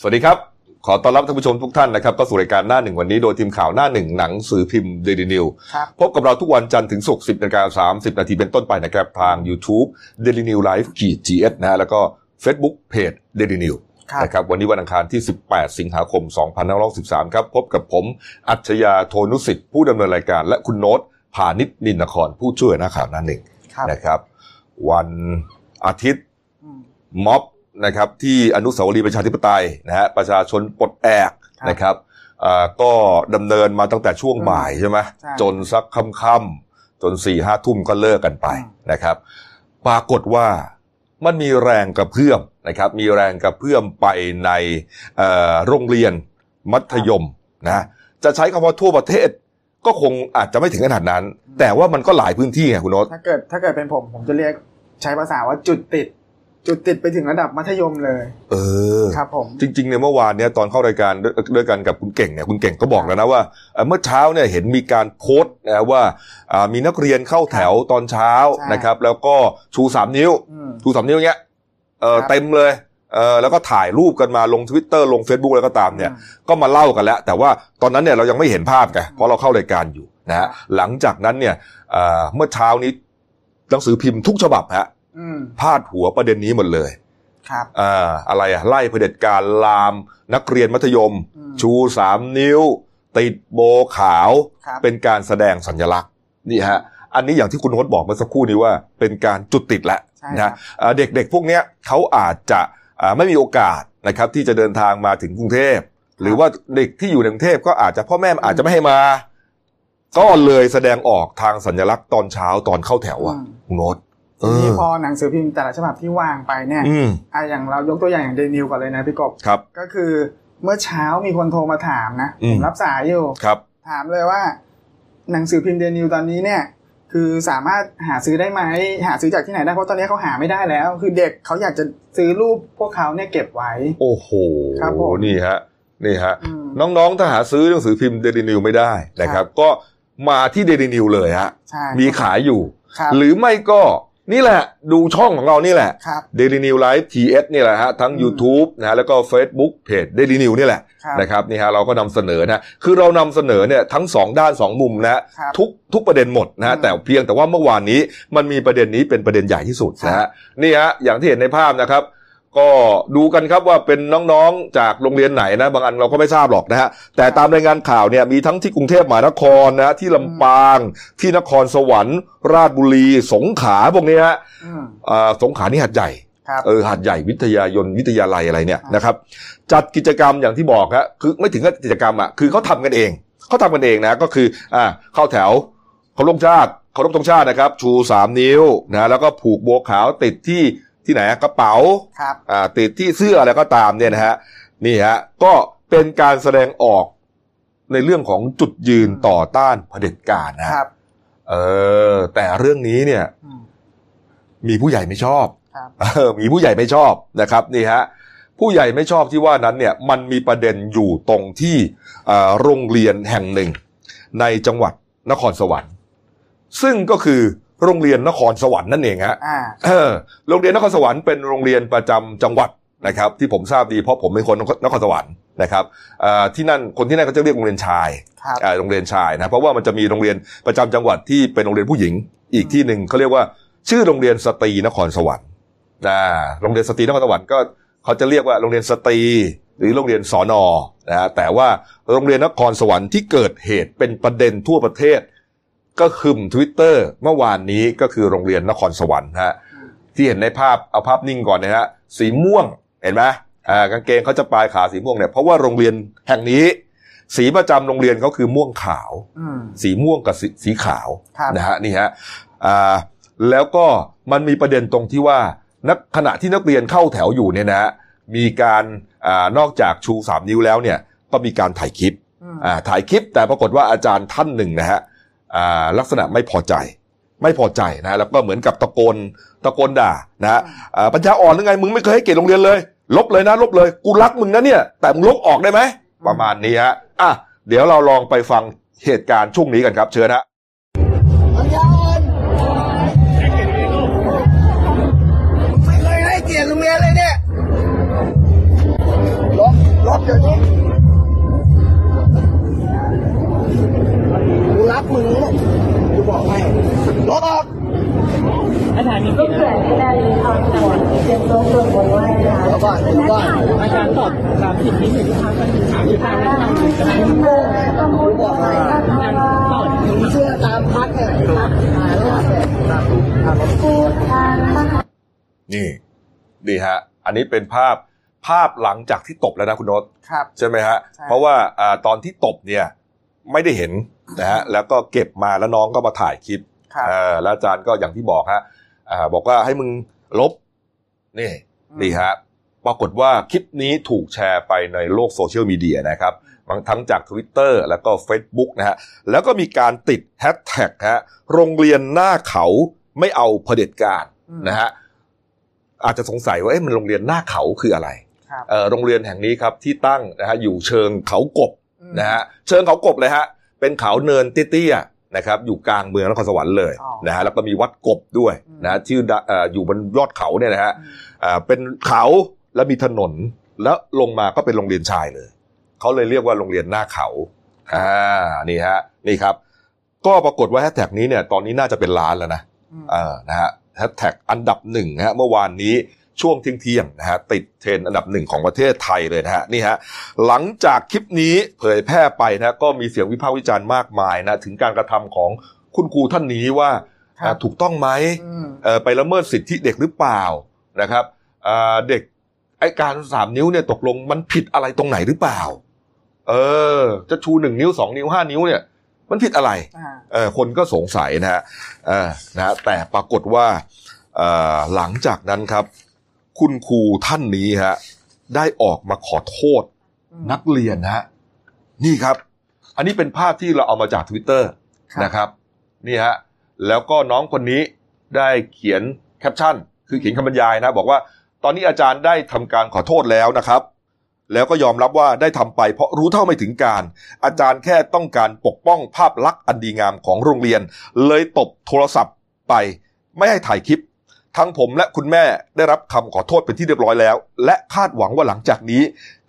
สวัสดีครับ ขอต้อนรับท่านผู้ชมทุกท่านนะครับก็สู่รายการหน้าหนึ่งวันนี้โดยทีมข่าวหน้าหนึ่งหนังสือพิมพ์เดลินิวครับพบกับเราทุกวันจันทร์ถึงศุกร์10นาฬิกา30นาทีเป็นต้นไปนะครับทาง YouTube Daily New Life ขีด GS นะฮะแล้วก็ Facebook Page Daily New ครับนะครับวันนี้วันอังคารที่ 18 สิงหาคม 2513 ครับ พบกับผมอัจฉริยะโทนุสิทธิ์ผู้ดำเนินรายการ และคุณโน้ตพานิชนินนครผู้ช่วยนักข่าวหน้าหนึ่งครับนะครับ วันอาทิตย์อืมม็อบ นะครับที่อนุสาวรีย์ประชาธิปไตยนะฮะประชาชนปลดแอกครับนะครับอ่าก็ดำเนินมาตั้งแต่ช่วงอืมบ่ายใช่ไหมใช่จนสักค่ำๆจนสี่ห้าทุ่มก็เลิกกันไปอืมนะครับ ปรากฏว่ามันมีแรงกระเพื่อมนะครับ มีแรงกระเพื่อมไปในเอ่อโรงเรียนมัธยมนะจะใช้คำว่าทั่วประเทศก็คงอาจจะไม่ถึงขนาดนั้น แต่ว่ามันก็หลายพื้นที่ไงคุณโน้ตถ้าเกิดถ้าเกิดเป็นผมผมจะเรียกใช้ภาษาว่าจุดติด จุดติดไปถึงระดับมัธยมเลย เออครับผมจริงๆเนี่ยเมื่อวานเนี่ยตอนเข้ารายการด้วยด้วยกันกับคุณเก่งเนี่ยคุณเก่งก็บอกแล้วนะว่าเอ่อเมื่อเช้าเนี่ยเห็นมีการโพสต์นะว่าอ่ามีนักเรียนเข้าแถวตอนเช้าใช่นะครับ แล้วก็ชูสามนิ้วอืมชูสามนิ้วเงี้ยเออครับเต็มเลยเออแล้วก็ถ่ายรูปกันมาลงทวิตเตอร์ลง Facebook แล้วก็ตามเนี่ยอืมก็มาเล่ากันแล้ว แต่ว่าตอนนั้นเนี่ยเรายังไม่เห็นภาพไงเพราะเราเข้ารายการอยู่นะฮะหลังจากนั้นเนี่ยเอ่อเมื่อเช้านี้หนังสือพิมพ์ทุกฉบับฮะอืม พาดหัวประเด็นนี้หมดเลยครับอ่าอะไรอะไล่เผด็จการลาม นักเรียนมัธยมอืมชูสามนิ้ว ติดโบขาวครับเป็นการแสดงสัญลักษณ์นี่ฮะอันนี้อย่างที่คุณโน้ตบอกเมื่อสักครู่นี้ว่าเป็นการจุดติดแล้วใช่นะครับฮะอ่าเด็กๆพวกเนี้ยเขาอาจจะอ่าไม่มีโอกาสนะครับที่จะเดินทางมาถึงกรุงเทพ หรือว่าเด็กที่อยู่ในกรุงเทพก็อาจจะพ่อแม่อาจจะไม่ให้มา ก็เลยแสดงออกทางสัญลักษณ์ตอนเช้าตอนเข้าแถวอะอืมคุณโน้ตเอ ทีนี้อพอหนังสือพิมพ์แต่ละฉบับที่วางไปเนี่ยอืมอะอย่างเรายกตัวอย่างอย่างเดนิวก่อนเลยนะพี่กบครับ ก็คือเมื่อเช้ามีคนโทรมาถามนะอืผมมรับสายอยู่ครับ ถามเลยว่า หนังสือพิมพ์เดนิวตอนนี้เนี่ย คือสามารถหาซื้อได้ไหมหาซื้อจากที่ไหนได้เพราะตอนนี้เขาหาไม่ได้แล้ว คือเด็กเขาอยากจะซื้อรูปพวกเขาเนี่ยเก็บไว้ โอ้โหครับผมนี่ฮะนี่ฮะอืมน้องๆถ้าหาซื้อหนังสือพิมพ์เดลินิวไม่ได้นะครับ ก็มาที่เดลินิวเลยฮะใช่มีขายอยู่ครับหรือไม่ก็ นี่แหละ ดูช่องของเรานี่แหละครับ Daily New Live TS นี่แหละฮะทั้งอืม YouTube นะฮะแล้วก็ Facebook Page Daily New นี่แหละครับนะครับนี่ฮะเราก็นำเสนอนะคือเรานำเสนอเนี่ยทั้งสองด้านสองมุมนะฮะครับทุกทุกประเด็นหมดนะฮะอืมแต่เพียงแต่ว่าเมื่อวานนี้มันมีประเด็นนี้เป็นประเด็นใหญ่ที่สุดนะครัฮะบนี่ฮะอย่างที่เห็นในภาพนะครับ ก็ดูกันครับว่าเป็นน้องๆจากโรงเรียนไหนนะบางอันเราก็ไม่ทราบหรอกนะฮะแต่ตามรายงานข่าวเนี่ยมีทั้งที่กรุงเทพมหานครนะฮะที่ลำปาง ที่นครสวรรค์ ราชบุรี สงขลาพวกนี้ฮะอืมอ่าสงขลานี่หัดใหญ่ครับเออหาดใหญ่วิทยายนวิทยาลัยอะไรเนี่ยครับนะครับ จัดกิจกรรมอย่างที่บอกฮะคือไม่ถึงกับกิจกรรมอะคือเขาทำกันเองเขาทำกันเองนะก็คืออ่าเข้าแถวเคารพชาติเคารพธงชาตินะครับ ชูสามนิ้วนะแล้วก็ผูกโบวขาวติดที่ ที่ไหนอะกระเป๋าครับอ่าติดที่เสื้ออะไรก็ตามเนี่ยนะฮะนี่ฮะก็เป็นการแสดงออกในเรื่องของจุดยืนต่อต้านเผด็จการนะฮะครับ เออ แต่เรื่องนี้เนี่ยอืมมีผู้ใหญ่ไม่ชอบครับเออมีผู้ใหญ่ไม่ชอบนะครับนี่ฮะผู้ใหญ่ไม่ชอบที่ว่านั้นเนี่ย มันมีประเด็นอยู่ตรงที่เอ่อโรงเรียนแห่งหนึ่ง ในจังหวัดนครสวรรค์ ซึ่งก็คือ โรงเรียนนครสวรรค์นั่นเองฮะอ่าเออโรงเรียนนครสวรรค์เป็นโรงเรียนประจำจังหวัดนะครับ ที่ผมทราบดีเพราะผมเป็นคนนครสวรรค์นะครับเอ่อที่นั่นคนที่นั่นเขาจะเรียกโรงเรียนชายครับอ่าโรงเรียนชายนะเพราะว่ามันจะมีโรงเรียนประจำจังหวัดที่เป็นโรงเรียนผู้หญิง อีกที่หนึ่งเขาเรียกว่า ชื่อโรงเรียนสตรีนครสวรรค์นะโรงเรียนสตรีนครสวรรค์ก็เขาจะเรียกว่าโรงเรียนสตรีหรือโรงเรียนสอนอนะฮะแต่ว่าโรงเรียนนครสวรรค์ที่เกิดเหตุเป็นประเด็นทั่วประเทศ กระหึ่มทวิตเตอร์เมื่อวานนี้ก็คือโรงเรียนนครสวรรค์ฮะที่เห็นในภาพเอาภาพนิ่งก่อนนะฮะสีม่วงเห็นไหมอ่ากางเกงเขาจะปลายขาสีม่วงเนี่ยเพราะว่าโรงเรียนแห่งนี้ สีประจำโรงเรียนเขาคือม่วงขาวอืมสีม่วงกับสีสีขาวครับนะฮะนี่ฮะอ่าแล้วก็มันมีประเด็นตรงที่ว่านักขณะที่นักเรียนเข้าแถวอยู่เนี่ยนะฮะมีการอานอกจากชูสามนิ้วแล้วเนี่ยก็มีการถ่ายคลิปอืมอ่าถ่ายคลิปแต่ปรากฏว่าอาจารย์ท่านหนึ่งนะฮะอ่า ลักษณะไม่พอใจ ไม่พอใจนะแล้วก็เหมือนกับตะโกนตะโกนด่านะฮะอ่าปัญญาอ่อนหรือไงมึงไม่เคยให้เกียรติโรงเรียนเลย ลบเลยนะ ลบเลยกูรักมึงนะเนี่ย แต่มึงลบออกได้ไหมประมาณนี้ฮะอะเดี๋ยวเราลองไปฟังเหตุการณ์ช่วงนี้กันครับ เชิญฮะปัญญาอ่อนไม่เคยให้เกียรติโรงเรียนเลยเนี่ยลบลบเดี๋ยวนี้ ถออกอาจารย์มีลูกเสือที่ได้ยินคำสอนเตรียมตัวสวดมนต์ไหว้พระเดี๋ยวก่อนเดี๋ยวก่อนอาจารย์ตอบตามสิ่งที่เห็นภาพกันถึงสามสิบห้านาทีจะได้กูบอกให้อาจารย์ตอบมึงเชื่อตามพักเนี่ยหายแล้วเนี่ยพูดทางมหานี่ดีฮะ อันนี้เป็นภาพภาพหลังจากที่ตบแล้วนะคุณโนตครับใช่ไหมฮะใช่เพราะว่าอ่าตอนที่ตบเนี่ยไม่ได้เห็นนะฮะแล้วก็เก็บมาแล้วน้องก็มาถ่ายคลิปครับเออ แล้วอาจารย์ก็อย่างที่บอกฮะอ่าบอกว่าให้มึงลบนี่นี่ฮะปรากฏว่าคลิปนี้ถูกแชร์ไปในโลกโซเชียลมีเดียนะครับทั้งจาก Twitter แล้วก็ Facebook นะฮะแล้วก็มีการติดแฮชแท็กฮะโรงเรียนหน้าเขาไม่เอาเผด็จการอืมนะฮะอาจจะสงสัยว่าเอ๊ะมันโรงเรียนหน้าเขาคืออะไรครับเอ่อโรงเรียนแห่งนี้ครับที่ตั้งนะฮะอยู่เชิงเขากบอืมนะฮะเชิงเขากบเลยฮะเป็นเขาเนินเตี้ยๆ นะครับอยู่กลางเมืองนครสวรรค์เลยอ๋อนะฮะแล้วก็มีวัดกบด้วยอืมนะฮะชื่อดะเอ่ออยู่บนยอดเขาเนี่ยนะฮะอืมอ่าเป็นเขาแล้วมีถนนแล้วลงมาก็เป็นโรงเรียนชายเลยเขาเลยเรียกว่าโรงเรียนหน้าเขาอ่านี่ฮะนี่ครับ ก็ปรากฏว่าแฮชแท็กนี้เนี่ยตอนนี้น่าจะเป็นล้านแล้วนะอืมเออนะฮะแฮชแท็กอันดับหนึ่งฮะเมื่อวานนี้ ช่วงเที่ยงๆนะฮะติดเทรนด์อันดับหนึ่งของประเทศไทยเลยนะฮะนี่ฮะหลังจากคลิปนี้เผยแพร่ไปนะก็มีเสียงวิพากษ์วิจารณ์มากมายนะถึงการกระทำของคุณครูท่านนี้ว่าครับอ่าถูกต้องไหมอืมเอ่อไปละเมิดสิทธิเด็กหรือเปล่านะครับอ่าเด็กไอการสามนิ้วเนี่ยตกลงมันผิดอะไรตรงไหนหรือเปล่า เออ จะชูหนึ่งนิ้วสองนิ้วห้านิ้วเนี่ย มันผิดอะไรอ่าเออคนก็สงสัยนะฮะเออนะฮะแต่ปรากฏว่าเอ่อหลังจากนั้นครับ คุณครูท่านนี้ฮะได้ออกมาขอโทษอืมนักเรียนนะฮะนี่ครับ อันนี้เป็นภาพที่เราเอามาจาก Twitter ครับนะครับนี่ฮะแล้วก็น้องคนนี้ได้เขียนแคปชั่น คือเขียนคำบรรยายนะ บอกว่าตอนนี้อาจารย์ได้ทำการขอโทษแล้วนะครับ แล้วก็ยอมรับว่าได้ทำไปเพราะรู้เท่าไม่ถึงการ อาจารย์แค่ต้องการปกป้องภาพลักษณ์อันดีงามของโรงเรียน เลยตบโทรศัพท์ไป ไม่ให้ถ่ายคลิป ทั้งผมและคุณแม่ได้รับคำขอโทษเป็นที่เรียบร้อยแล้ว และคาดหวังว่าหลังจากนี้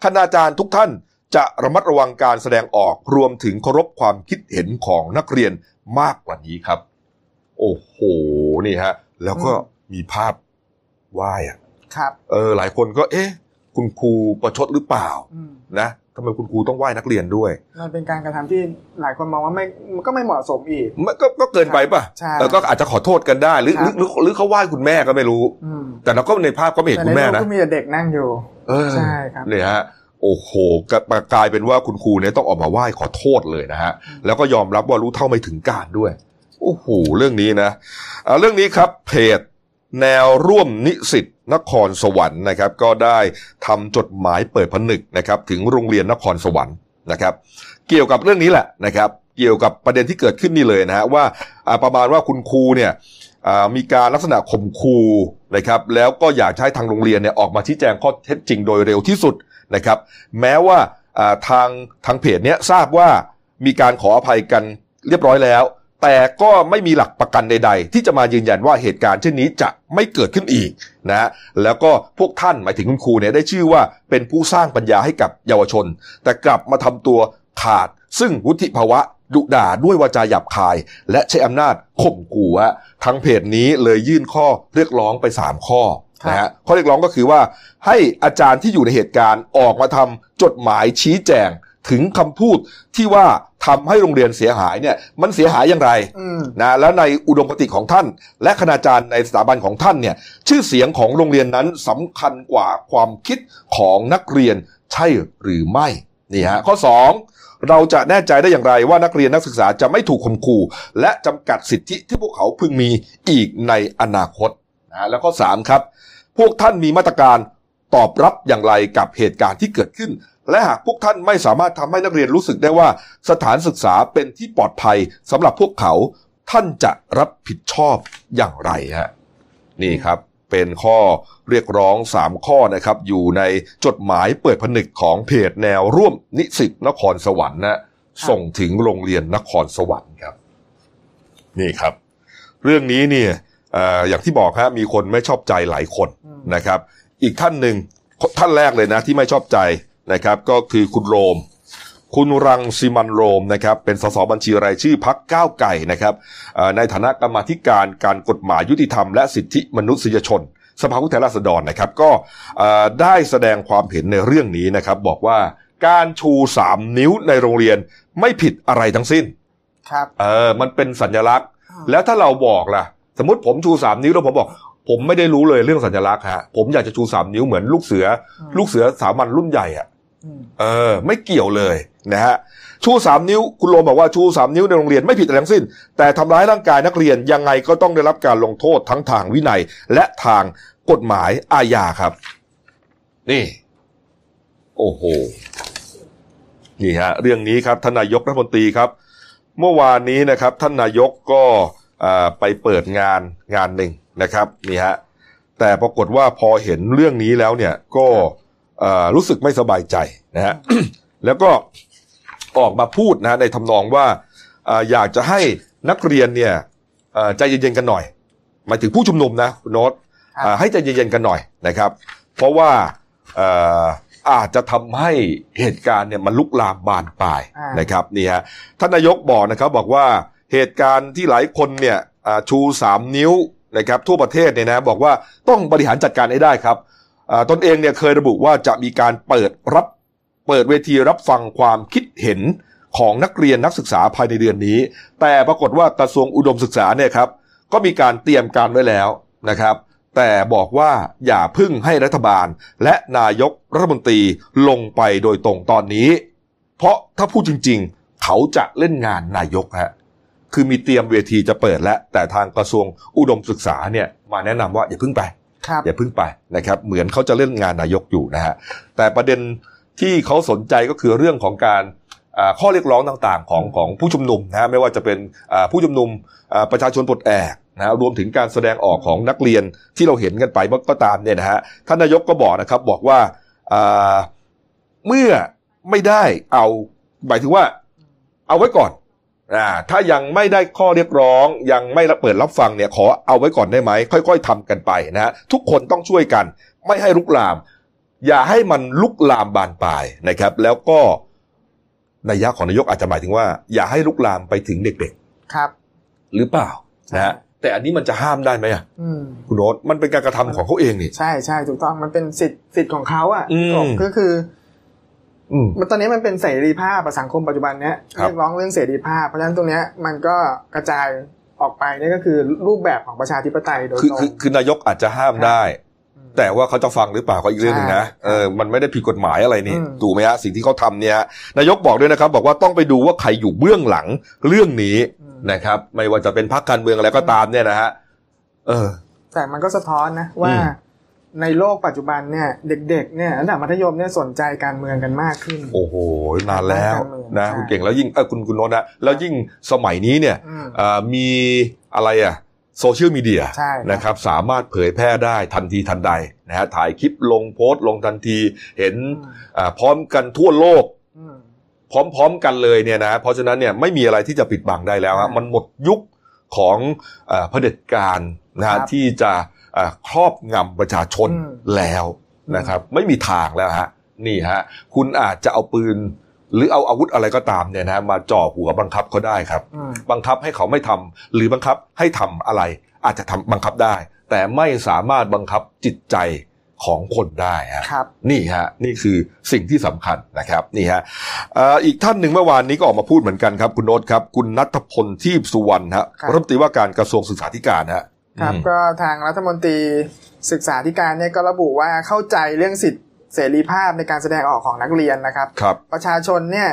คณาจารย์ทุกท่านจะระมัดระวังการแสดงออกรวมถึงเคารพความคิดเห็นของนักเรียนมากกว่านี้ครับ โอ้โหนี่ฮะ แล้วก็มีภาพไหว้อะครับ เออหลายคนก็ เอ๊ะ คุณครูประชดหรือเปล่าอืมนะ ทำไมคุณครูต้องไหว้นักเรียนด้วย มันเป็นการกระทำที่หลายคนมองว่าไม่มันก็ไม่เหมาะสมอีกมันก็ก็เกินไปป่ะใช่เออก็อาจจะขอโทษกันได้ หรือคหรัรือบหรือหรือเขาไหว้คุณแม่ก็ไม่รู้อืมแต่เราก็ในภาพก็ไม่เห็นแต่คุในณแม่รูปนะก็มีแต่เด็กนั่งอยู่เออใช่ครับเนี่ยฮะโอ้โหกลกลายเป็นว่าคุณครูเนี่ยต้องออกมาไหว้ขอโทษเลยนะฮะ แล้วก็ยอมรับว่ารู้เท่าไม่ถึงการด้วย โอ้โห เรื่องนี้นะอ่าเรื่องนี้ครับเพจ แนวร่วมนิสิตนครสวรรค์นะครับ ก็ได้ทำจดหมายเปิดผนึกนะครับถึงโรงเรียนนครสวรรค์นะครับ เกี่ยวกับเรื่องนี้แหละนะครับ เกี่ยวกับประเด็นที่เกิดขึ้นนี่เลยนะฮะว่าประมาณว่าคุณครูเนี่ยมีการลักษณะข่มขู่นะครับ แล้วก็อยากให้ทางโรงเรียนเนี่ยออกมาชี้แจงข้อเท็จจริงโดยเร็วที่สุดนะครับ แม้ว่าทางทางเพจเนี้ยทราบว่ามีการขออภัยกันเรียบร้อยแล้ว แต่ก็ไม่มีหลักประกันใด ๆ ที่จะมายืนยันว่าเหตุการณ์เช่นนี้จะไม่เกิดขึ้นอีกนะฮะแล้วก็พวกท่านหมายถึงคุณครูเนี่ยได้ชื่อว่าเป็นผู้สร้างปัญญาให้กับเยาวชน แต่กลับมาทำตัวขาด ซึ่งวุฒิภาวะดุด่าด้วยวาจาหยาบคาย และใช้อำนาจข่มขู่ฮะทางเพจนี้เลยยื่นข้อเรียกร้องไป 3 ข้อนะฮะข้อเรียกร้องก็คือว่าให้อาจารย์ที่อยู่ในเหตุการณ์ออกมาทำจดหมายชี้แจง ถึงคำพูดที่ว่าทำให้โรงเรียนเสียหายเนี่ยมันเสียหายอย่างไรอืมนะแล้วในอุดมคติของท่าน และคณาจารย์ในสถาบันของท่านเนี่ยชื่อเสียงของโรงเรียนนั้นสำคัญกว่าความคิดของนักเรียนใช่หรือไม่นี่ฮะข้อ 2 เราจะแน่ใจได้อย่างไรว่านักเรียนนักศึกษาจะไม่ถูกข่มขู่ และจำกัดสิทธิที่พวกเขาพึงมีอีกในอนาคตนะแล้วข้อ3ครับ พวกท่านมีมาตรการตอบรับอย่างไรกับเหตุการณ์ที่เกิดขึ้น และหากพวกท่านไม่สามารถทำให้นักเรียนรู้สึกได้ว่าสถานศึกษาเป็นที่ปลอดภัยสำหรับพวกเขา ท่านจะรับผิดชอบอย่างไรฮะนี่ครับเป็นข้อเรียกร้อง 3 ข้อนะครับ อยู่ในจดหมายเปิดผนึกของเพจแนวร่วมนิสิตนครสวรรค์นะส่งถึงโรงเรียนนครสวรรค์ครับ นี่ครับ เรื่องนี้เนี่ยออย่างที่บอกฮะมีคนไม่ชอบใจหลายคนนะครับ อีกท่านหนึ่งท่านแรกเลยนะ ที่ไม่ชอบใจ นะครับก็คือคุณโรม คุณรังสิมันโรมนะครับเป็นสสบัญชีรายชื่อพักก้าวไก่นะครับเอ่อในฐานะกรรมาธิการการกฎหมายยุติธรรมและสิทธิมนุษยชน สภาผู้แทนราษฎรนะครับก็เอ่อได้แสดงความเห็นในเรื่องนี้นะครับบอกว่าการชูสามนิ้วในโรงเรียนไม่ผิดอะไรทั้งสิ้นครับเออมันเป็นสัญลักษณ์ แล้วถ้าเราบอกล่ะ สมมติผมชูสามนิ้วแล้วผมบอกผมไม่ได้รู้เลยเรื่องสัญลักษณ์ฮะผมอยากจะชูสามนิ้วเหมือนลูกเสืออืมลูกเสือสามัญรุ่นใหญ่อะอืม เออ ไม่เกี่ยวเลยนะฮะชูสามนิ้วคุณโรมบอกว่าชูสามนิ้วในโรงเรียนไม่ผิดอะไรทั้งสิ้น แต่ทำร้ายร่างกายนักเรียนยังไงก็ต้องได้รับการลงโทษทั้งทางวินัย และทางกฎหมายอาญาครับ นี่ โอ้โหนี่ฮะเรื่องนี้ครับท่านนายกรัฐมนตรีครับ เมื่อวานนี้นะครับ ท่านนายกก็ไปเปิดงานงานหนึ่งนะครับนี่ฮะแต่ปรากฏว่าพอเห็นเรื่องนี้แล้วเนี่ยก็ รู้สึกไม่สบายใจนะฮะแล้วก็ออกมาพูดนะฮะในทำนองว่าอ่าอยากจะให้นักเรียนเนี่ยอ่าใจเย็นๆกันหน่อยหมายถึงผู้ชุมนุมนะคุณโน้ตครับอ่าให้ใจเย็นๆกันหน่อยนะครับ เพราะว่าเอ่ออาจจะทำให้เหตุการณ์เนี่ยมันลุกลามบานปลายอ่านนะครับนี่ฮะท่านนายกบอกนะครับบอกว่าเหตุการณ์ที่หลายคนเนี่ยอ่าชูสามนิ้วนะครับทั่วประเทศเนี่ยนะบอกว่าต้องบริหารจัดการให้ได้ครับอ่า ตนเองเนี่ยเคยระบุว่าจะมีการเปิดรับเปิดเวทีรับฟังความคิดเห็นของนักเรียนนักศึกษาภายในเดือนนี้ แต่ปรากฏว่ากระทรวงอุดมศึกษาเนี่ยครับก็มีการเตรียมการไว้แล้วนะครับ แต่บอกว่าอย่าพึ่งให้รัฐบาล และนายกรัฐมนตรีลงไปโดยตรงตอนนี้ เพราะถ้าพูดจริง ๆ เขาจะเล่นงานนายกฮะคือมีเตรียมเวทีจะเปิดแล้วแต่ทางกระทรวงอุดมศึกษาเนี่ยมาแนะนำว่าอย่าพึ่งไป อย่าเพึ่งไปนะครับ เหมือนเขาจะเล่นงานนายกอยู่นะฮะแต่ประเด็นที่เขาสนใจก็คือเรื่องของการอ่าข้อเรียกร้องต่างๆ ของของผู้ชุมนุมนะฮะไม่ว่าจะเป็นอ่าผู้ชุมนุมอ่าประชาชนปลดแอกนะฮะรวมถึงการแสดงออกของนักเรียนที่เราเห็นกันไปก็ตามเนี่ยนะฮะท่านนายกก็บอกนะครับบอกว่าอ่าเมื่อไม่ได้เอาหมายถึงว่าเอาไว้ก่อน อ่าถ้ายังไม่ได้ข้อเรียกร้อง ยังไม่รับเปิดรับฟังเนี่ยขอเอาไว้ก่อนได้ไหมค่อย ๆทำกันไปนะฮะทุกคนต้องช่วยกัน ไม่ให้ลุกลาม อย่าให้มันลุกลามบานปลายนะครับ แล้วก็นัยยะของนายกอาจจะหมายถึงว่า อย่าให้ลุกลามไปถึงเด็กครับๆหรือเปล่านะฮะแต่อันนี้มันจะห้ามได้ไหมอะอืมคุณโน้ตมันเป็นการกระทำของเขาเองนี่ใช่ใช่ถูกต้องมันเป็นสิทธิ์สิทธิ์ของเขาอะอืมก็คืออื มมันตอนนี้มันเป็นเสรีภาพอะสังคมปัจจุบันเนี้ยครับเรียกร้องเรื่องเสรีภาพ เพราะฉะนั้นตรงเนี้ยมันก็กระจายออกไปนี่ก็คือรูปแบบของประชาธิปไตยโดยคือตรงคือคือนายกอาจจะห้ามได้มแต่ว่าเขาจะฟังหรือเปล่าก็อีกเรื่องหนึงนะใช่เออมันไม่ได้ผิดกฎหมายอะไรนี่อืมถูกไหมฮะสิ่งที่เขาทำเนี่ยนายกบอกด้วยนะครับ บอกว่าต้องไปดูว่าใครอยู่เบื้องหลังเรื่องนี้อืมนะครับ ไม่ว่าจะเป็นพรรคการเมืองอะไรก็ตามเนี่ยนะฮะเออแต่มันก็สะท้อนนะว่าอืม ในโลกปัจจุบันเนี่ยเด็กๆเนี่ยระดับมัธยมเนี่ยสนใจการเมืองกันมากขึ้น โอ้โหนานแล้วการเมืองนะใช่คุณเก่งแล้วยิ่งเออคุณคุณโนตนะแล้วยิ่งสมัยนี้เนี่ยอืมเอ่อมีอะไรอะโซเชียลมีเดียใช่ครับนะครับสามารถเผยแพร่ได้ทันทีทันใดนะฮะถ่ายคลิปลงโพสต์ลงทันทีเห็นอ่าพร้อมกันทั่วโลกอืมพร้อมๆกันเลยเนี่ยนะเพราะฉะนั้นเนี่ยไม่มีอะไรที่จะปิดบังได้แล้วฮะใช่มันหมดยุคของเอ่อเผด็จการนะครัฮะบที่จะเอ่อ ครอบงำประชาชนอืมแล้วนะครับ ไม่มีทางแล้วฮะนี่ฮะคุณอาจจะเอาปืน หรือเอาอาวุธอะไรก็ตามเนี่ยนะมาจ่อหัวบังคับเขาได้ครับอืมบังคับให้เขาไม่ทำหรือบังคับให้ทำอะไร อาจจะทำบังคับได้ แต่ไม่สามารถบังคับจิตใจของคนได้ฮะครับ นี่ฮะนี่คือสิ่งที่สำคัญนะครับนี่ฮะเอ่ออีกท่านหนึ่งเมื่อวานนี้ก็ออกมาพูดเหมือนกันครับ คุณโน้ตครับ คุณนัทพลทีพสุวรรณฮะครับรัฐมนตรีว่าการกระทรวงศึกษาธิการฮะ ครับอืมก็ทางรัฐมนตรีศึกษาธิการเนี่ยก็ระบุว่าเข้าใจเรื่องสิทธิเสรีภาพในการแสดงออกของนักเรียนนะครับครับประชาชนเนี่ย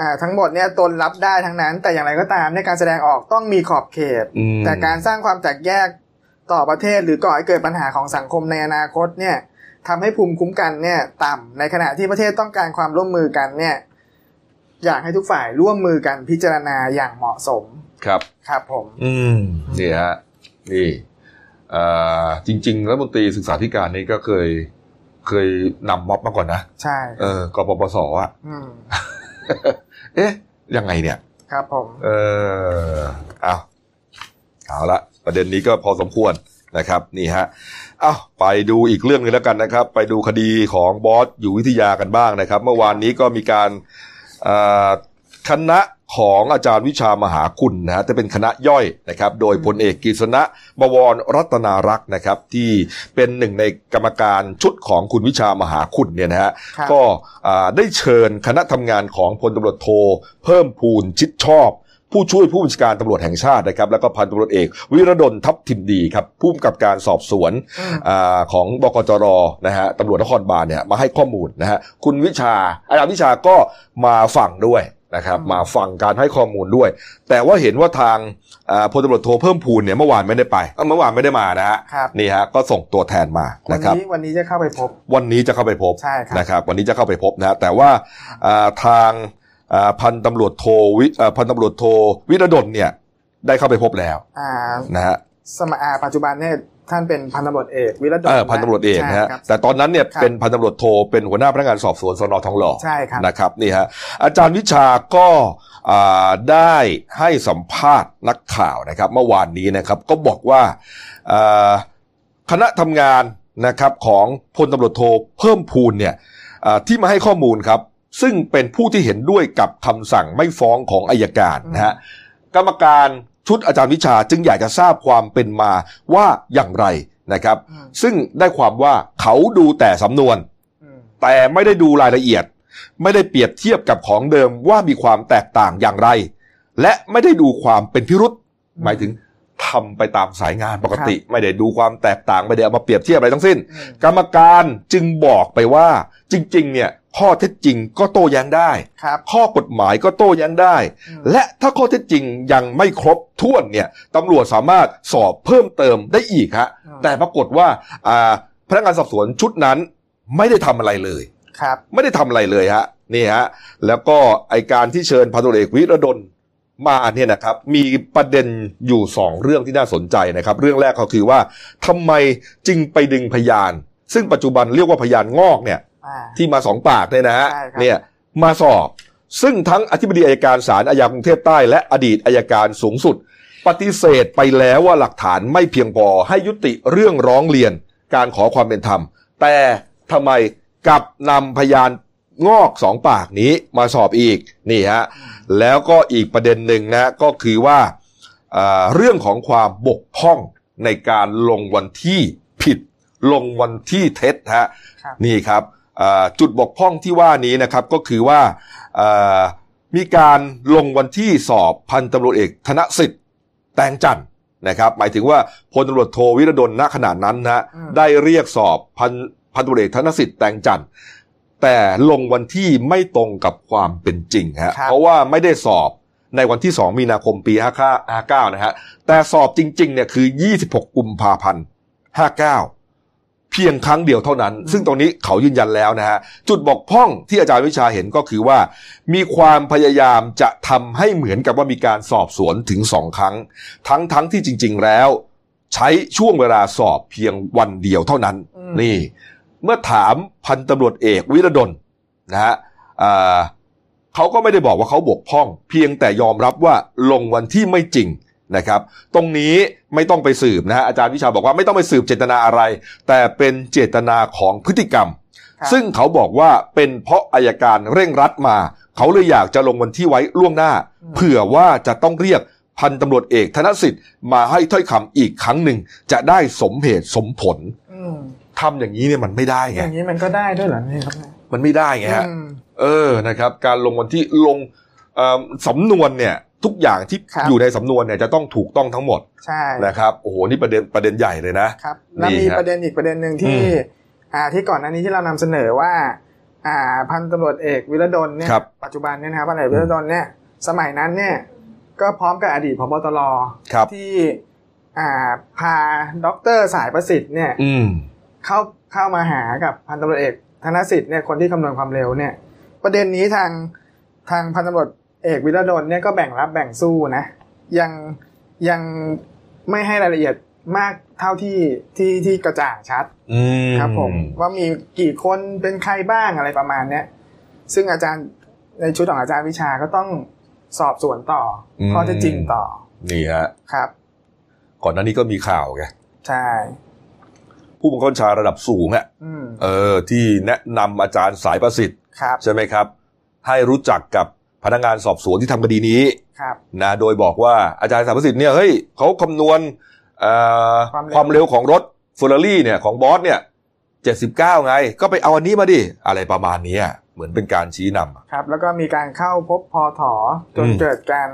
อ่าทั้งหมดเนี่ยตนรับได้ทั้งนั้น แต่อย่างไรก็ตามในการแสดงออกต้องมีขอบเขตอืมแต่การสร้างความแตกแยกต่อประเทศหรือก่อให้เกิดปัญหาของสังคมในอนาคตเนี่ยทำให้ภูมิคุ้มกันเนี่ยต่ำในขณะที่ประเทศต้องการความร่วมมือกันเนี่ยอยากให้ทุกฝ่ายร่วมมือกันพิจารณาอย่างเหมาะสมครับครับผม อืมนี่ฮะ นี่เอ่อจริงๆรัฐมนตรีศึกษาธิการนี่ก็เคยเคยนำม็อบมาก่อนนะ ใช่ เออกปปสอะอืมเอ๊ะ ยังไงเนี่ย ครับผม เออเอาเอาละประเด็นนี้ก็พอสมควรนะครับ นี่ฮะอ้าวไปดูอีกเรื่องหนึงแล้วกันนะครับ ไปดูคดีของบอสอยู่วิทยากันบ้างนะครับ เมื่อวานนี้ก็มีการอ่าคณะ ของอาจารย์วิชามหาคุณนะฮะจะเป็นคณะย่อยนะครับ โดยพลเอกกฤษณะบวรรัตนารักษ์นะครับ ที่เป็นหนึ่งในกรรมการชุดของคุณวิชามหาคุณเนี่ยนะฮะครับก็อ่าได้เชิญคณะทำงานของพลตำรวจโท เพิ่มพูนชิดชอบผู้ช่วยผู้บัญชาการตำรวจแห่งชาตินะครับแล้วก็พันตำรวจเอก วิรดลทัพทิมดีครับผู้กำกับการสอบสวนอืมอาของบกจรนะฮะตำรวจนครบาลเนี่ยมาให้ข้อมูลนะฮะคุณวิชาอาจารย์วิชาก็มาฟังด้วย นะครับมาฟังการให้ข้อมูลด้วย แต่ว่าเห็นว่าทางอ่าพลตำรวจโทเพิ่มพูนเนี่ยเมื่อวานไม่ได้ไปเอ้าเมื่อวานไม่ได้มานะฮะครับนี่ฮะก็ส่งตัวแทนมาวันนะครับนี้วันนี้จะเข้าไปพบ วันนี้จะเข้าไปพบใช่ครับนะครับ วันนี้จะเข้าไปพบนะฮะแต่ว่าอ่าทางอ่าพันตำรวจโทวิอ่าพันตำรวจโทวิรดลเนี่ยได้เข้าไปพบแล้วอ่านะฮะสมัยอ่าปัจจุบันเนี่ย ท่านเป็นพันตำรวจเอกวิรดลเออพันตำรวจเอกนะฮะใช่ครับแต่ตอนนั้นเนี่ยครับเป็นพันตำรวจโทเป็นหัวหน้าพนักงานสอบสวนสนทองหล่อใช่ครับนะครับนี่ฮะอาจารย์วิชาก็อ่าได้ให้สัมภาษณ์นักข่าวนะครับเมื่อวานนี้นะครับก็บอกว่าอ่าคณะทำงานนะครับของพลตำรวจโทเพิ่มพูนเนี่ยอ่าที่มาให้ข้อมูลครับซึ่งเป็นผู้ที่เห็นด้วยกับคำสั่งไม่ฟ้องของอายการนะฮะกรรมการ ชุดอาจารย์วิชาจึงอยากจะทราบความเป็นมาว่าอย่างไรนะครับอืมซึ่งได้ความว่าเขาดูแต่สำนวนอืมแต่ไม่ได้ดูรายละเอียด ไม่ได้เปรียบเทียบกับของเดิมว่ามีความแตกต่างอย่างไร และไม่ได้ดูความเป็นพิรุษหมายถึง ทำไปตามสายงานปกติ ไม่ได้ดูความแตกต่างไม่ได้เอามาเปรียบเทียบอะไรทั้งสิ้นอืมกรรมการจึงบอกไปว่า จริง ๆ เนี่ยข้อเท็จจริงก็โต้แย้งได้ครับข้อกฎหมายก็โต้แย้งได้อืมและถ้าข้อเท็จจริงยังไม่ครบถ้วนเนี่ยตำรวจสามารถสอบเพิ่มเติมได้อีกฮะอืมแต่ปรากฏว่าอ่าพนักงานสอบสวนชุดนั้นไม่ได้ทำอะไรเลยครับ ไม่ได้ทำอะไรเลยฮะนี่ฮะแล้วก็ไอการที่เชิญพันตุเอกวิรดล มาเนี่ยนะครับมีประเด็นอยู่สองเรื่องที่น่าสนใจนะครับ เรื่องแรกก็คือว่าทำไมจึงไปดึงพยาน ซึ่งปัจจุบันเรียกว่าพยานงอกเนี่ยอ่าที่มาสองปากเนี่ยนะฮะใช่ครับเนี่ยมาสอบ ซึ่งทั้งอธิบดีอายการศาลอาญากรุงเทพใต้ และอดีตอายการสูงสุด ปฏิเสธไปแล้วว่าหลักฐานไม่เพียงพอให้ยุติเรื่องร้องเรียน การขอความเป็นธรรม แต่ทำไมกลับนำพยาน งอกสองปากนี้มาสอบอีกนี่ฮะแล้วก็อีกประเด็นหนึ่งนะก็คือว่าอ่าเรื่องของความบกพร่องในการลงวันที่ผิดลงวันที่เท็จฮะครับนี่ครับอ่าจุดบกพร่องที่ว่านี้นะครับก็คือว่าอ่ามีการลงวันที่สอบพันตำรวจเอกธนสิทธิ์แตงจันทร์นะครับ หมายถึงว่าพลตำรวจโทวิรดลณขณะนั้นนะฮะอืมได้เรียกสอบพันพันตำรวจเอกธนสิทธิ์แตงจันทร์ แต่ลงวันที่ไม่ตรงกับความเป็นจริงฮะครับเพราะว่าไม่ได้สอบในวันที่ 2 มีนาคมปี 59 นะฮะ แต่สอบจริง ๆ เนี่ยคือ 26 กุมภาพันธ์ 59 เพียงครั้งเดียวเท่านั้น ซึ่งตรงนี้เขายืนยันแล้วนะฮะ จุดบกพร่องที่อาจารย์วิชาเห็นก็คือว่า มีความพยายามจะทำให้เหมือนกับว่ามีการสอบสวนถึงสองครั้ง ทั้งทั้งที่จริง ๆ แล้ว ใช้ช่วงเวลาสอบเพียงวันเดียวเท่านั้นอืมนี่ เมื่อถามพันตำรวจเอกวิรดลนะฮะอ่าเขาก็ไม่ได้บอกว่าเขาบกพร่อง เพียงแต่ยอมรับว่าลงวันที่ไม่จริงนะครับ ตรงนี้ไม่ต้องไปสืบนะฮะอาจารย์วิชาบอกว่าไม่ต้องไปสืบเจตนาอะไร แต่เป็นเจตนาของพฤติกรรมครับซึ่งเขาบอกว่าเป็นเพราะอายการเร่งรัดมา เขาเลยอยากจะลงวันที่ไว้ล่วงหน้า เผื่อว่าจะต้องเรียกพันตำรวจเอกธนสิทธิ์มาให้ถ้อยคำอีกครั้งหนึ่งจะได้สมเหตุสมผลอืม ทำอย่างนี้เนี่ยมันไม่ได้อไงย่างนี้มันก็ได้ด้วยเหรอเนี่ยครับ มันไม่ได้ไงฮะอืมเออนะครับ การลงวันที่ลงเอ่อสำนวนเนี่ยทุกอย่างที่ครับอยู่ในสำนวนเนี่ยจะต้องถูกต้องทั้งหมดใช่นะครับโอ้โหนี่ประเด็นประเด็นใหญ่เลยนะครับแล้วนี่มีครับประเด็นอีกประเด็นหนึ่งที่อืมอ่าที่ก่อนหน้านี้ที่เรานำเสนอว่า อ่าพันตำรวจเอกวิรดลเนี่ยครับปัจจุบันเนี่ยนะครับพันตำรวจเอกวิรดลเนี่ยสมัยนั้นเนี่ยก็พร้อมกับอดีตพบตรครับที่อ่าพาด็อกเตอร์สายประสิทธิ์เนี่ยอืม เข้าเข้ามาหากับพันตำรวจเอกธนสิทธิ์เนี่ยคนที่คำนวณความเร็วเนี่ย ประเด็นนี้ทางทางพันตำรวจเอกวิรดลเนี่ยก็แบ่งรับแบ่งสู้นะ ยังยังไม่ให้รายละเอียดมากเท่าที่ที่ที่กระจ่างชัดอืมครับผมว่ามีกี่คนเป็นใครบ้างอะไรประมาณเนี้ยซึ่งอาจารย์ในชุดของอาจารย์วิชาก็ต้องสอบสวนต่ออมข้อเท็จจริงต่อ นี่ฮะครับ ก่อนหน้านี้ก็มีข่าวไงใช่ ผู้บังคับบัญชาระดับสูงอะอืมเออที่แนะนำอาจารย์สายประสิทธิ์ครับใช่ไหมครับ ให้รู้จักกับพนักงานสอบสวนที่ทำคดีนี้ครับนะโดยบอกว่าอาจารย์สายประสิทธิ์เนี่ยเฮ้ยเขาคำนวณเอ่อความเร็วความเร็วของรถเฟอร์รารี่เนี่ยของบอสเนี่ยเจ็ดสิบเก้าไง ก็ไปเอาอันนี้มาดิ อะไรประมาณเนี้ยเหมือนเป็นการชี้นำอะครับ แล้วก็มีการเข้าพบพอถอจนอืมเกิดการ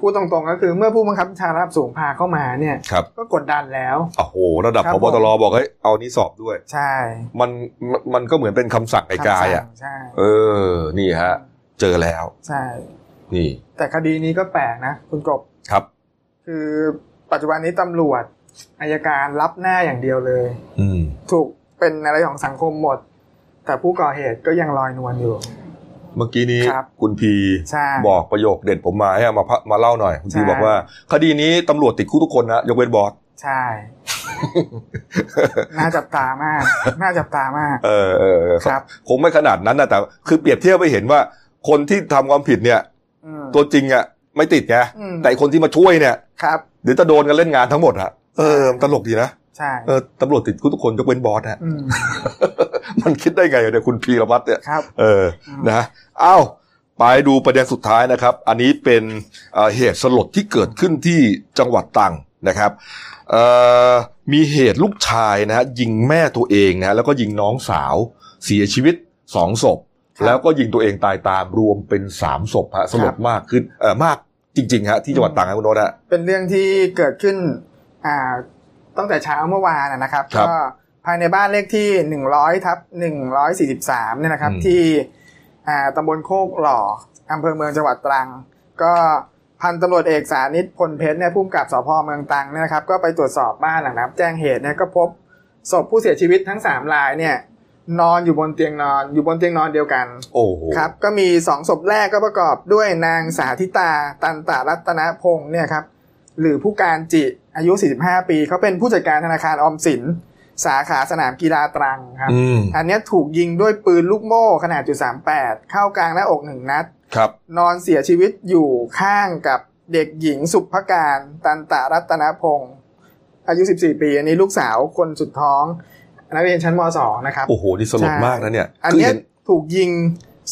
พูดตรงๆก็คือเมื่อผู้บังคับบัญชาระดับสูงพาเข้ามาเนี่ย ครับ ก็กดดันแล้ว โอ้โห ระดับครับพบตรบอกเฮ้ยเอานี้สอบด้วย ใช่มันมันมันก็เหมือนเป็นคำสั่งไกลๆอะคำสั่งใช่เออ นี่ฮะ เจอแล้ว ใช่ นี่แต่คดีนี้ก็แปลกนะคุณกบ ครับ คือปัจจุบันนี้ตำรวจอายการรับหน้าอย่างเดียวเลย อืม ถูกเป็นอะไรของสังคมหมด แต่ผู้ก่อเหตุก็ยังลอยนวลอยู่ เมื่อกี้นี้ครับคุณพีใช่บอกประโยคเด็ดผมมาให้เอามาพะมาเล่าหน่อย คุณพีใช่ บอกว่า คดีนี้ตำรวจติดคุกทุกคนนะยกเว้นบอส ใช่ น่าจับตามาก น่าจับตามาก เออเออเออครับ คงไม่ขนาดนั้นนะแต่ คือเปรียบเทียบไปเห็นว่า คนที่ทำความผิดเนี่ย อืม ตัวจริงอะไม่ติดไงอืม แต่คนที่มาช่วยเนี่ยครับ เดี๋ยวจะโดนกันเล่นงานทั้งหมดอะเออตลกดีนะใช่ เออตำรวจติดคุกทุกคนยกเว้นบอสฮะอืม มันคิดได้ไงเนี่ยคุณพีรพัฒน์เนี่ยครับ เออนะอ้าวไปดูประเด็นสุดท้ายนะครับ อันนี้เป็นเอ่อเหตุสลดที่เกิดขึ้นที่จังหวัดตรังนะครับเอ่อมีเหตุลูกชายนะฮะยิงแม่ตัวเองนะฮะแล้วก็ยิงน้องสาวเสียชีวิตสองศพครับแล้วก็ยิงตัวเองตายตามรวมเป็นสามศพฮะสลดมากขึ้นเออมากจริงๆฮะที่จังหวัดตรังครับคุณโนตฮะเป็นเรื่องที่เกิดขึ้นอ่าตั้งแต่เช้าเมื่อวานนะนะครับครับก็ ภายในบ้านเลขที่หนึ่งร้อยทับหนึ่งร้อยสี่สิบสามเนี่ยนะครับอืมที่อ่าตำบลโคกหล่ออำเภอเมืองจังหวัดตรัง ก็พันตำรวจเอกสานิตพลเพชรเนี่ยผู้กำกับสพเมืองตรังเนี่ยนะครับ ก็ไปตรวจสอบบ้านหลังรับแจ้งเหตุเนี่ยก็พบศพผู้เสียชีวิตทั้งสามรายเนี่ย นอนอยู่บนเตียงนอนอยู่บนเตียงนอนเดียวกัน โอ้โหครับ ก็มีสองศพแรกก็ประกอบด้วยนางสาธิตา ตันตารัตนพงศ์เนี่ยครับหรือผู้การจิอายุ 45 ปีเขาเป็นผู้จัดการธนาคารออมสิน สาขาสนามกีฬาตรังครับอืมอันเนี้ยถูกยิงด้วยปืนลูกโม่ขนาดจุด38เข้ากลางหน้าอกหนึ่งนัดครับนอนเสียชีวิตอยู่ข้างกับเด็กหญิงสุภการตันตารัตนพงศ์อายุ 14 ปี อันนี้ลูกสาวคนสุดท้อง นักเรียนชั้นม .2 นะครับ โอ้โหนี่สลดมากนะเนี่ย อันคือเนี้ยเห็นถูกยิง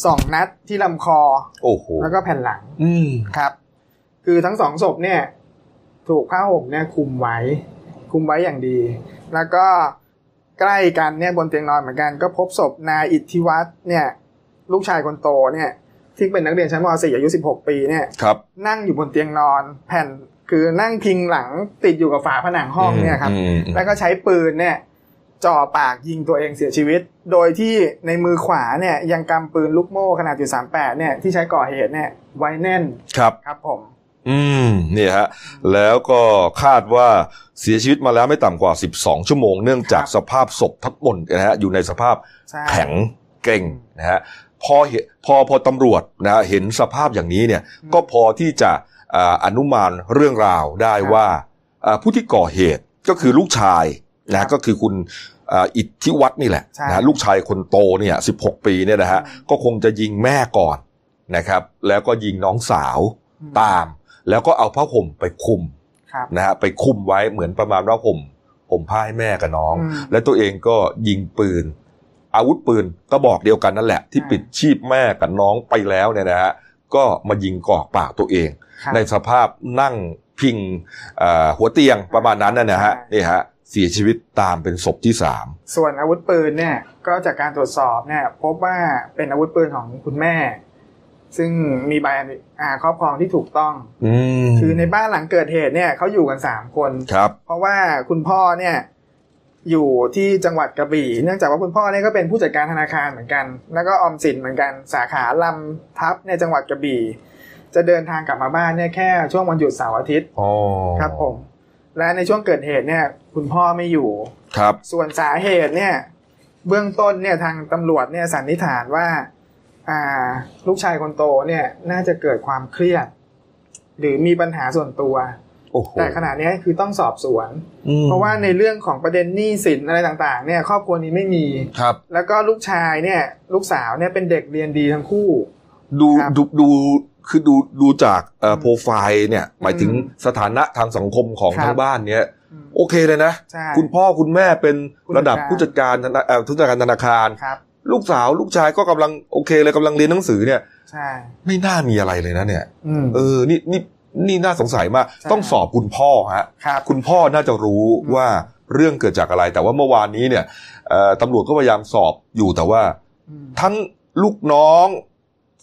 สองนัดที่ลำคอ โอ้โห แล้วก็แผ่นหลัง อืมครับ คือทั้งสองศพเนี่ย ถูกผ้าห่มเนี่ยคลุมไว้คลุมไว้อย่างดี แล้วก็ ใกล้กันเนี่ยบนเตียงนอนเหมือนกันก็พบศพนายอิทธิวัฒน์เนี่ย ลูกชายคนโตเนี่ยที่เป็นนักเรียนชั้นม .4 อายุ 16 ปีเนี่ยครับนั่งอยู่บนเตียงนอนแผ่นคือนั่งพิงหลังติดอยู่กับฝาผนังห้องเนี่ยครับอืมแล้วก็ใช้ปืนเนี่ยจ่อปากยิงตัวเองเสียชีวิต โดยที่ในมือขวาเนี่ยยังกำปืนลูกโม่ขนาดจุดสามแปดเนี่ยที่ใช้ก่อเหตุเนี่ยไว้แน่นครับครับผม อืมนี่ฮะแล้วก็คาดว่าเสียชีวิตมาแล้วไม่ต่ำกว่า 12 ชั่วโมง เนื่องจากสภาพศพทั้งหมดนะฮะอยู่ในสภาพใช่แข็งเก่งนะฮะพอเห็นพอพอตำรวจนะฮะเห็นสภาพอย่างนี้เนี่ยก็พอที่จะอ่าอนุมานเรื่องราวได้ว่าอ่าผู้ที่ก่อเหตุก็คือลูกชายนะฮะก็คือคุณอ่าอิทธิวัฒน์นี่แหละใช่นะฮะลูกชายคนโตเนี่ย16ปีเนี่ยนะฮะอืมก็คงจะยิงแม่ก่อนนะครับ แล้วก็ยิงน้องสาวอืมตาม แล้วก็เอาผ้าห่มไปคลุมครับนะฮะไปคลุมไว้เหมือนประมาณว่าห่มห่มผ้าให้แม่กับน้องอืมและตัวเองก็ยิงปืน อาวุธปืนก็บอกเดียวกันนั่นแหละ ที่อ่าปิดชีพแม่กับน้องไปแล้วเนี่ยนะฮะก็มายิงกอกปากตัวเองครับในสภาพนั่งพิงเอ่อหัวเตียงประมาณนั้นนะฮะใช่นี่ฮะเสียชีวิตตามเป็นศพที่สามส่วนอาวุธปืนเนี่ยก็จากการตรวจสอบเนี่ยพบว่าเป็นอาวุธปืนของคุณแม่ ซึ่งมีใบอนุอ่าครอบครองที่ถูกต้องอืมคือในบ้านหลังเกิดเหตุเนี่ยเขาอยู่กันสามคนครับ เพราะว่าคุณพ่อเนี่ย อยู่ที่จังหวัดกระบี่ เนื่องจากว่าคุณพ่อเนี่ยก็เป็นผู้จัดการธนาคารเหมือนกัน แล้วก็ออมสินเหมือนกันสาขาลำทับในจังหวัดกระบี่ จะเดินทางกลับมาบ้านเนี่ยแค่ช่วงวันหยุดเสาร์อาทิตย์อ๋อครับผม และในช่วงเกิดเหตุเนี่ย คุณพ่อไม่อยู่ครับ ส่วนสาเหตุเนี่ย เบื้องต้นเนี่ยทางตำรวจเนี่ยสันนิษฐานว่าอ่า ลูกชายคนโตเนี่ยน่าจะเกิดความเครียด หรือมีปัญหาส่วนตัวโอ้โหแต่ขณะนี้คือต้องสอบสวนอืมเพราะว่าในเรื่องของประเด็นหนี้สินอะไรต่างๆ เนี่ยครอบครัวนี้ไม่มีครับ แล้วก็ลูกชายเนี่ย ลูกสาวเนี่ยเป็นเด็กเรียนดีทั้งคู่ ดูครับดูดูคือดูดูจากเอ่ออืมโปรไฟล์เนี่ย หมายถึงอืมสถานะทางสังคมของครับทั้งบ้านเนี้ยอืมโอเคเลยนะใช่คุณพ่อคุณแม่เป็นผู้ระดับจัดการผู้จัดการธนาเอ่อผู้จัดการธนาคารครับ ลูกสาวลูกชายก็กำลังโอเคเลยกำลังเรียนหนังสือเนี่ยใช่ไม่น่ามีอะไรเลยนะเนี่ยอืมเออนี่นี่นี่น่าสงสัยมากใช่ต้องสอบคุณพ่อฮะครับคุณพ่อน่าจะรู้อืมว่าเรื่องเกิดจากอะไร แต่ว่าเมื่อวานนี้เนี่ยเอ่อตำรวจก็พยายามสอบอยู่แต่ว่าอืมทั้งลูกน้อง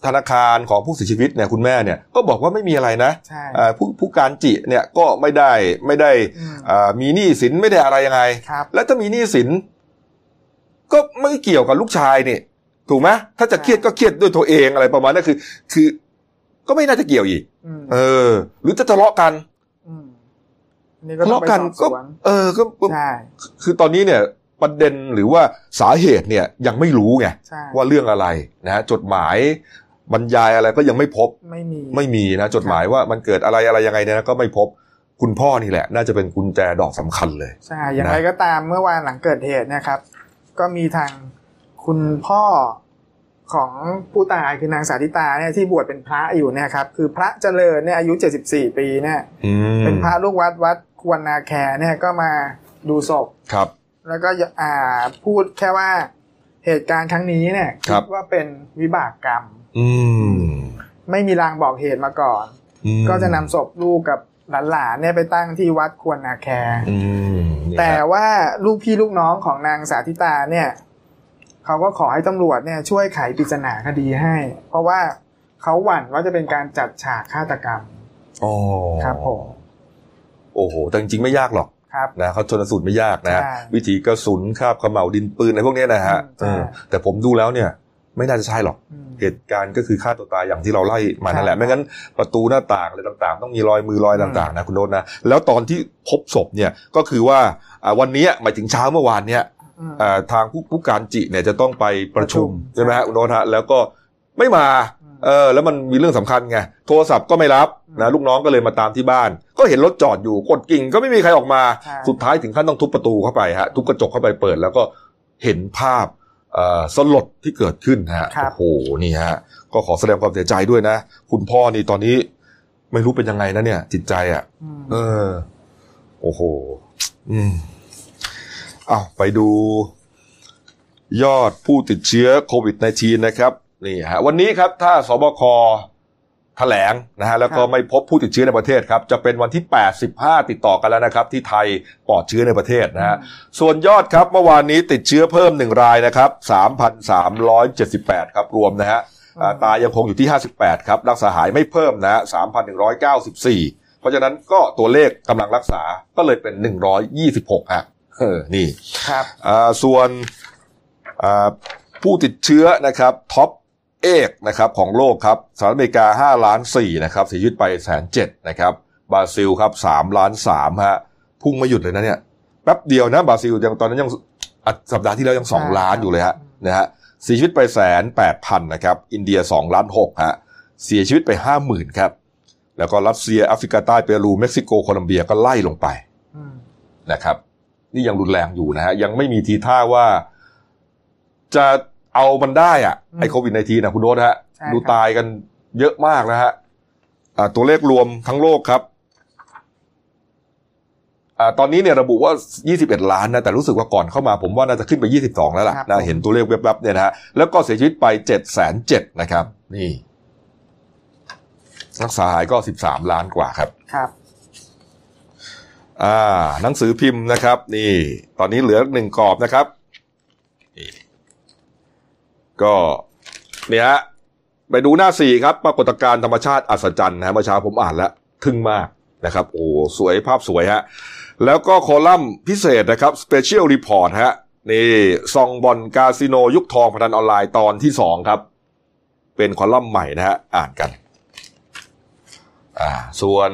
ธนาคารของผู้เสียชีวิตเนี่ยคุณแม่เนี่ยก็บอกว่าไม่มีอะไรนะใช่เอ่อผู้ผู้การจิเนี่ยก็ไม่ได้ไม่ได้อืมเอ่อมีหนี้สินไม่ได้อะไรยังไงครับแล้วถ้ามีหนี้สิน ก็ไม่เกี่ยวกับลูกชายนี่ถูกไหมถ้าจะเครียดก็เครียดด้วยตัวเองอะไรประมาณนั้นคือ คือ ก็ไม่น่าจะเกี่ยวอีกอืมเออ หรือจะทะเลาะกันมอันนี่ก็ทะต้องเลาะไปกันสอบสก็วนเออก็ก็ใช่คือตอนนี้เนี่ยประเด็นหรือว่าสาเหตุเนี่ยยังไม่รู้ไงใช่ว่าเรื่องอะไรนะฮะจดหมายบรรยายอะไรก็ยังไม่พบ ไม่มีไม่มีนะจดหมายว่ามันเกิดอะไรอะไรยังไงเนี่ยนะก็ไม่พบคุณพ่อนี่แหละ น่าจะเป็นกุญแจดอกสำคัญเลยใช่อย่างนะไรก็ตามเมื่อวานหลังเกิดเหตุเนะครับ ก็มีทางคุณพ่อของผู้ตายคือนางสาธิตาเนี่ยที่บวชเป็นพระอยู่เนี่ยครับคือพระเจริญเนี่ยอายุ 74 ปีเนี่ยอืมเป็นพระลูกวัดวัดควรนาแคเนี่ยก็มาดูศพครับ แล้วก็อ่าพูดแค่ว่าเหตุการณ์ครั้งนี้เนี่ยครับดว่าเป็นวิบากกรรม อืมไม่มีรางบอกเหตุมาก่อนอืมก็จะนำศพลูกกับ หลานๆเนี่ยไปตั้งที่วัดควรนาแคอืมเนี่ยแต่ว่าลูกพี่ลูกน้องของนางสาธิตาเนี่ยเขาก็ขอให้ตำรวจเนี่ยช่วยไขปริศนาคดีให้ เพราะว่าเขาหวั่นว่าจะเป็นการจัดฉากฆาตกรรมอ๋อครับผมโอ้โห แต่จริงๆไม่ยากหรอกครับนะเขาชนสูตรไม่ยากนะใช่วิธีกระสุนคาบเขม่าวดินปืนอะไรพวกเนี้ยนะฮะอืมใช่เออแต่ผมดูแล้วเนี่ย ไม่น่าจะใช่หรอกอืมเหตุการณ์ก็คือฆ่าตัวตายอย่างที่เราไล่มานั่นแหครัละบไม่งั้นประตูหน้าต่างอะไรต่างๆ ต้องมีรอยมือรอยต่างๆนะคุณโนตนะแล้วตอนที่พบศพเนี่ยก็คือว่าอ่าวันนี้หมายถึงเช้าเมื่อวานเนี่ยอืมอ่าทางผู้ผู้การจิเนี่ยจะต้องไปประชุมประชุมใช่ไหมฮะคุณโนตฮะแล้วก็ไม่มาอืมเออแล้วมันมีเรื่องสำคัญไงโทรศัพท์ก็ไม่รับอืมนะลูกน้องก็เลยมาตามที่บ้าน ก็เห็นรถจอดอยู่กดกิ่งก็ไม่มีใครออกมาใช่สุดท้ายถึงขั้นต้องทุบประตูเข้าไปฮะทุบกระจกเข้าไปเปิด แล้วก็เห็นภาพเอ่อ สลดที่เกิดขึ้นฮะครับโอ้โหนี่ฮะ ก็ขอแสดงความเสียใจด้วยนะ คุณพ่อนี่ตอนนี้ไม่รู้เป็นยังไงนะเนี่ย จิตใจอะอืมเออ โอ้โห อืมเอาไปดู ยอดผู้ติดเชื้อโควิด -19 นะครับ นี่ฮะ วันนี้ครับ ถ้าสบค แถลงนะฮะแล้วก็ครับไม่พบผู้ติดเชื้อในประเทศครับ จะเป็นวันที่ 85 ติดต่อกันแล้วนะครับ ที่ไทยปลอดเชื้อในประเทศนะฮะส่วนยอดครับเมื่อวานนี้ติดเชื้อเพิ่มหนึ่งรายนะครับ 3,378 ครับรวมนะฮะอ่าตายยังคงอยู่ที่ 58 ครับ รักษาหายไม่เพิ่มนะฮะ3,194 เพราะฉะนั้นก็ตัวเลขกำลังรักษาก็เลยเป็น 126ฮะเออนี่ครับอ่าส่วนอ่าผู้ติดเชื้อนะครับท็อป เอกนะครับของโลกครับสหรัฐอเมริกา 5 ล้าน4นะครับเสียชีวิตไปแสนเจ็ดนะครับบราซิลครับ3ล้าน3ฮะพุ่งไม่หยุดเลยนะเนี่ยแป๊บเดียวนะบราซิลยังตอนนั้นยังสัปดาห์ที่แล้วยัง 2 ล้านอยู่เลยฮะนะฮะเสียชีวิตไปแสนแปดพันนะครับอินเดีย2ล้าน6ฮะเสียชีวิตไป5 0,000ครับ แล้วก็รัสเซียแอฟริกาใต้เปรูเม็กซิโกโคลัมเบียก็ไล่ลงไปนะครับ นี่ยังรุนแรงอยู่นะฮะยังไม่มีทีท่าว่าจะ เอามันได้อะอืมไอโควิดในทีนะคุณโดสฮะใช่ครับดูตายกันเยอะมากนะฮะอ่าตัวเลขรวมทั้งโลกครับอ่าตอนนี้เนี่ยระบุว่า 21 ล้านนะ แต่รู้สึกว่าก่อนเข้ามาผมว่าน่าจะขึ้นไป 22 แล้วล่ะครับนะผมเห็นตัวเลขแวบๆเนี่ยนะฮะ แล้วก็เสียชีวิตไป 7 7 0 0นะครับ นี่ รักษาหายก็ 13 ล้านกว่าครับ ครับ อ่า หนังสือพิมพ์นะครับ นี่ ตอนนี้เหลือหนึ่งกรอบนะครับนี่ ก็เนี่ยฮะไปดูหน้าสี่ครับ ปรากฏการณ์ธรรมชาติอัศจรรย์นะฮะเมื่อเช้าผมอ่านแล้วทึ่งมากนะครับ โอ้สวยภาพสวยฮะแล้วก็คอลัมน์พิเศษนะครับ Special Report ฮะนี่ซองบอลกาสิโนยุคทองพนันออนไลน์ตอนที่สองครับ เป็นคอลัมน์ใหม่นะฮะอ่านกันอ่าส่วน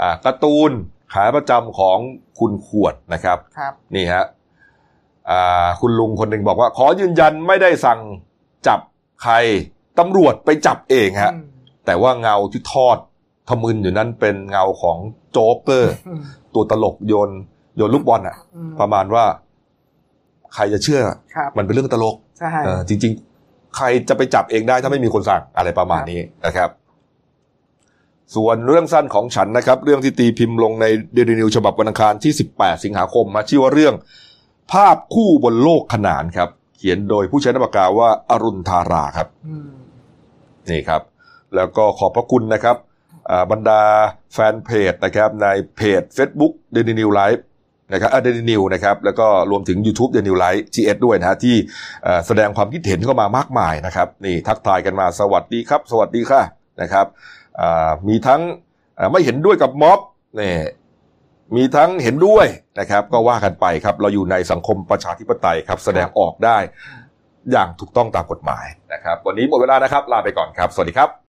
อ่าการ์ตูนขาประจำของคุณขวดนะครับครับนี่ฮะอ่าคุณลุงคนหนึ่งบอกว่า ขอยืนยันไม่ได้สั่ง จับใครตำรวจไปจับเองฮะอืมแต่ว่าเงาที่ทอดทะมึนอยู่นั้นเป็นเงาของโจ๊กเกอร์อืมตัวตลกโยนโยนลูกบอลอะอืมประมาณว่า ใครจะเชื่อครับมันเป็นเรื่องตลกใช่เออจริง ๆ ใครจะไปจับเองได้ถ้าไม่มีคนสั่งอะไรประมาณนี้นะครับ ส่วนเรื่องสั้นของฉันนะครับ เรื่องที่ตีพิมพ์ลงในเดลินิวฉบับวันอังคารที่ 18 สิงหาคมมาชื่อว่าเรื่อง ภาพคู่บนโลกขนานครับเขียนโดยผู้ใช้นามปากกาว่าอรุณธาราครับอืมนี่ครับ แล้วก็ขอบพระคุณนะครับอ่าบรรดาแฟนเพจนะครับในเพจ Facebook d a i l y New Life นะครับเดนิวนะครับแล้วก็รวมถึง YouTube d a i l y New Life GS ด้วยนะฮะที่เอ่อแสดงความคิดเห็นเข้ามามากมายนะครับนี่ทักทายกันมาสวัสดีครับ สวัสดีค่ะนะครับอ่ามีทั้งอ่าไม่เห็นด้วยกับม็อบนี่ มีทั้งเห็นด้วยนะครับ ก็ว่ากันไปครับ เราอยู่ในสังคมประชาธิปไตยครับ แสดงออกได้อย่างถูกต้องตามกฎหมายนะครับ วันนี้หมดเวลานะครับ ลาไปก่อนครับ สวัสดีครับ